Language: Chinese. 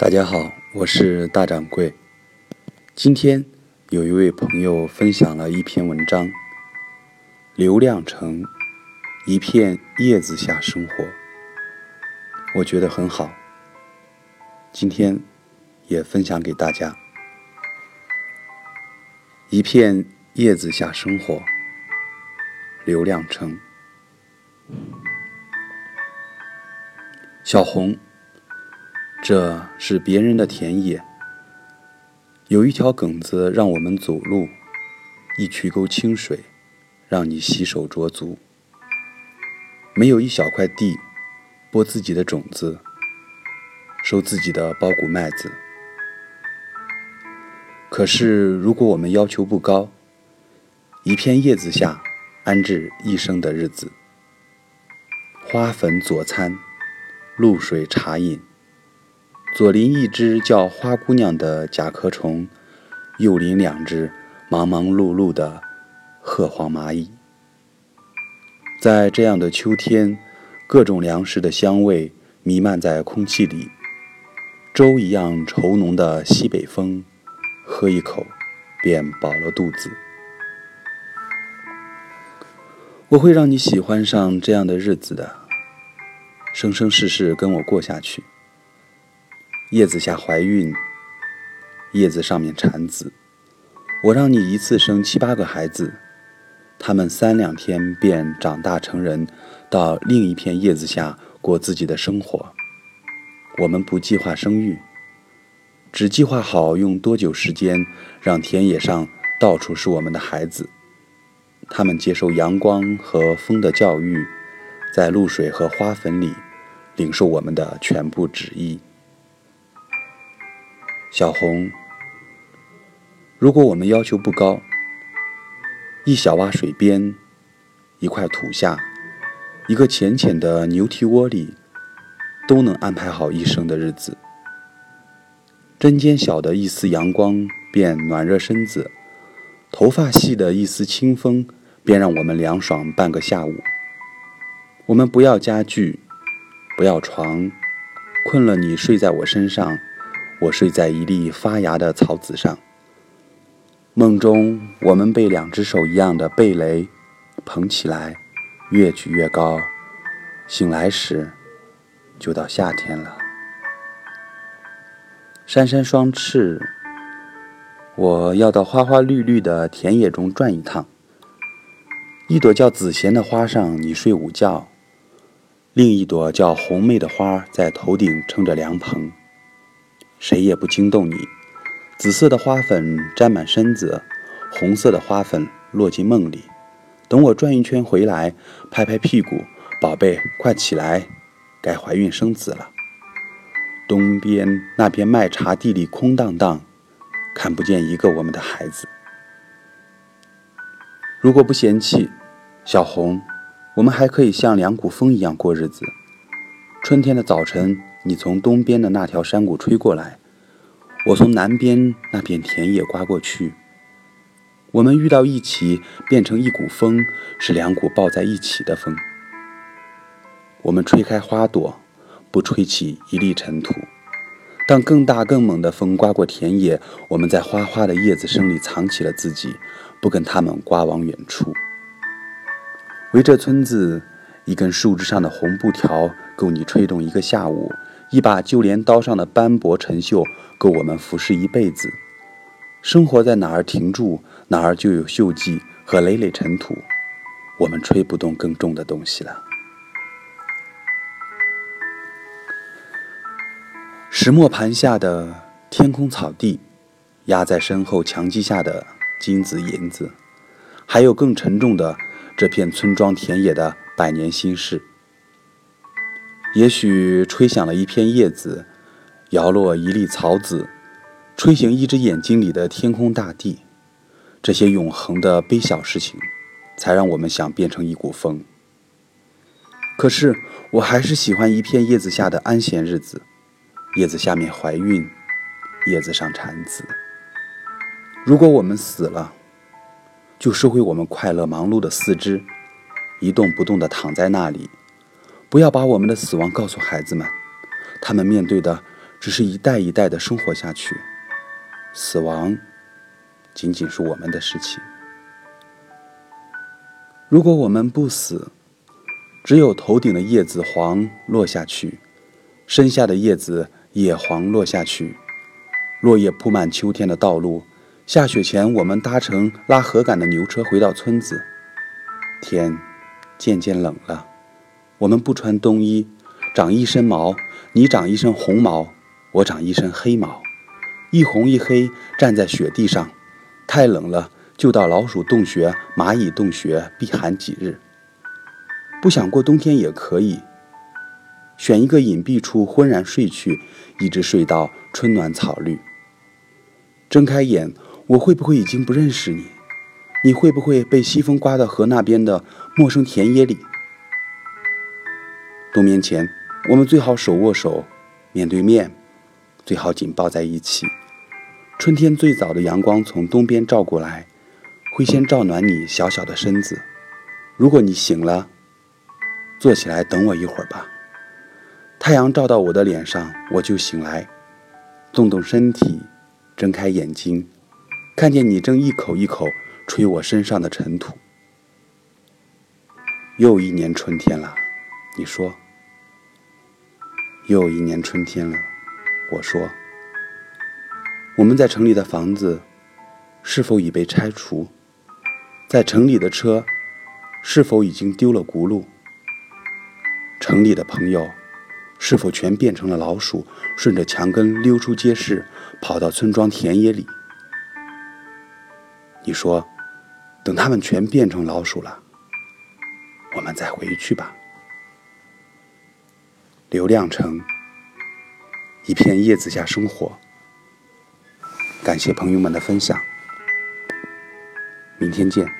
大家好，我是大掌柜。今天有一位朋友分享了一篇文章，《刘亮程一片叶子下生活》，我觉得很好。今天也分享给大家，《一片叶子下生活》，刘亮程，小红。这是别人的田野，有一条埂子让我们走路，一渠沟清水让你洗手濯足。没有一小块地，播自己的种子，收自己的包谷麦子。可是，如果我们要求不高，一片叶子下安置一生的日子，花粉佐餐，露水茶饮。左邻一只叫花姑娘的甲壳虫，右邻两只忙忙碌碌的褐黄蚂蚁。在这样的秋天，各种粮食的香味弥漫在空气里，粥一样稠浓的西北风，喝一口便饱了肚子。我会让你喜欢上这样的日子的，生生世世跟我过下去。叶子下怀孕，叶子上面产子。我让你一次生七八个孩子，他们三两天便长大成人，到另一片叶子下过自己的生活。我们不计划生育，只计划好用多久时间让田野上到处是我们的孩子。他们接受阳光和风的教育，在露水和花粉里领受我们的全部旨意。小红，如果我们要求不高，一小洼水边，一块土下，一个浅浅的牛蹄窝里，都能安排好一生的日子。针尖小的一丝阳光便暖热身子，头发细的一丝清风便让我们凉爽半个下午。我们不要家具，不要床，困了你睡在我身上。我睡在一粒发芽的草籽上。梦中，我们被两只手一样的蓓蕾捧起来，越举越高。醒来时，就到夏天了。扇扇双翅，我要到花花绿绿的田野中转一趟。一朵叫紫贤的花上，你睡午觉；另一朵叫红妹的花在头顶撑着凉棚。谁也不惊动你。紫色的花粉沾满身子，红色的花粉落进梦里。等我转一圈回来，拍拍屁股，宝贝，快起来，该怀孕生子了。东边那片麦茶地里空荡荡，看不见一个我们的孩子。如果不嫌弃，小红，我们还可以像两股风一样过日子。春天的早晨。你从东边的那条山谷吹过来，我从南边那片田野刮过去。我们遇到一起，变成一股风，是两股抱在一起的风。我们吹开花朵，不吹起一粒尘土。当更大更猛的风刮过田野，我们在花花的叶子声里藏起了自己，不跟他们刮往远处。围着村子，一根树枝上的红布条够你吹动一个下午。一把就连刀上的斑驳陈锈，够我们服侍一辈子。生活在哪儿停住，哪儿就有锈迹和累累尘土。我们吹不动更重的东西了。石磨盘下的天空草地，压在身后墙基下的金子银子，还有更沉重的这片村庄田野的百年心事。也许吹响了一片叶子，摇落一粒草籽，吹醒一只眼睛里的天空大地。这些永恒的微小事情，才让我们想变成一股风。可是，我还是喜欢一片叶子下的安闲日子。叶子下面怀孕，叶子上产子。如果我们死了，就收回我们快乐忙碌的四肢，一动不动地躺在那里。不要把我们的死亡告诉孩子们，他们面对的只是一代一代的生活下去，死亡仅仅是我们的事情。如果我们不死，只有头顶的叶子黄落下去，身下的叶子也黄落下去，落叶铺满秋天的道路。下雪前，我们搭乘拉禾杆的牛车回到村子。天渐渐冷了，我们不穿冬衣，长一身毛。你长一身红毛，我长一身黑毛，一红一黑站在雪地上。太冷了，就到老鼠洞穴、蚂蚁洞穴避寒几日。不想过冬天也可以，选一个隐蔽处昏然睡去，一直睡到春暖草绿。睁开眼。我会不会已经不认识你？你会不会被西风刮到河那边的陌生田野里？冬眠前，我们最好手握手，面对面，最好紧抱在一起。春天最早的阳光从东边照过来，会先照暖你小小的身子。如果你醒了，坐起来等我一会儿吧。太阳照到我的脸上，我就醒来，动动身体，睁开眼睛。看见你正一口一口吹我身上的尘土，又一年春天了，你说。又一年春天了，我说。我们在城里的房子是否已被拆除？在城里的车是否已经丢了轱辘？城里的朋友是否全变成了老鼠，顺着墙根溜出街市，跑到村庄田野里？你说，等他们全变成老鼠了，我们再回去吧。刘亮程，一片叶子下生活。感谢朋友们的分享，明天见。